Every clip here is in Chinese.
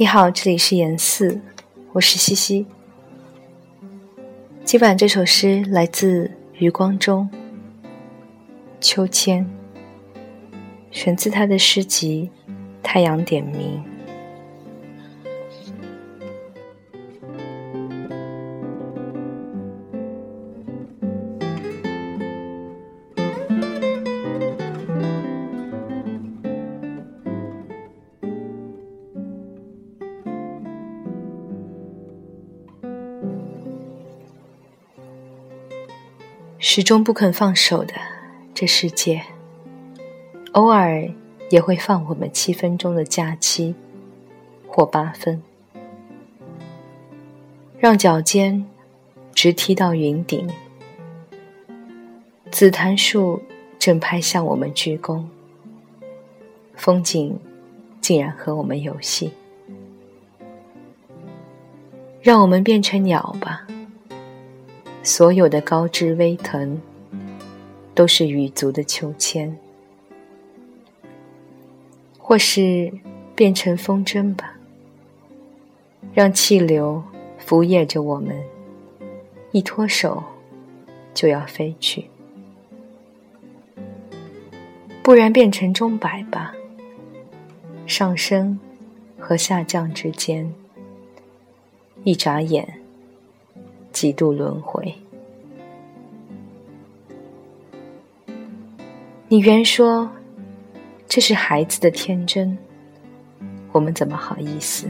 你好，这里是言四，我是西西。今晚这首诗来自余光中，《秋千》，选自他的诗集《太阳点名》。始终不肯放手的这世界，偶尔也会放我们七分钟的假期，或八分，让脚尖直踢到云顶。紫檀树正拍向我们鞠躬，风景竟然和我们游戏，让我们变成鸟吧。所有的高枝微藤，都是羽足的秋千，或是变成风筝吧，让气流拂曳着我们，一脱手就要飞去；不然变成钟摆吧，上升和下降之间，一眨眼。几度轮回，你原说这是孩子的天真，我们怎么好意思？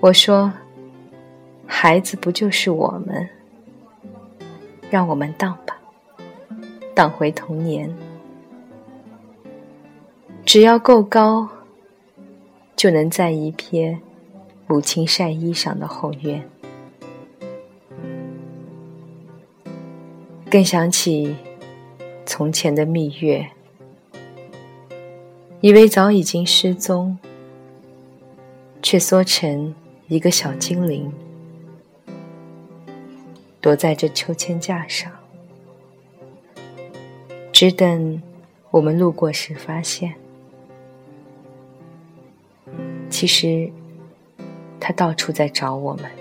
我说，孩子不就是我们？让我们荡吧，荡回童年，只要够高，就能在一瞥。母亲晒衣裳的后院，更想起从前的蜜月，以为早已经失踪，却缩成一个小精灵，躲在这秋千架上，只等我们路过时发现，其实。他到处在找我们。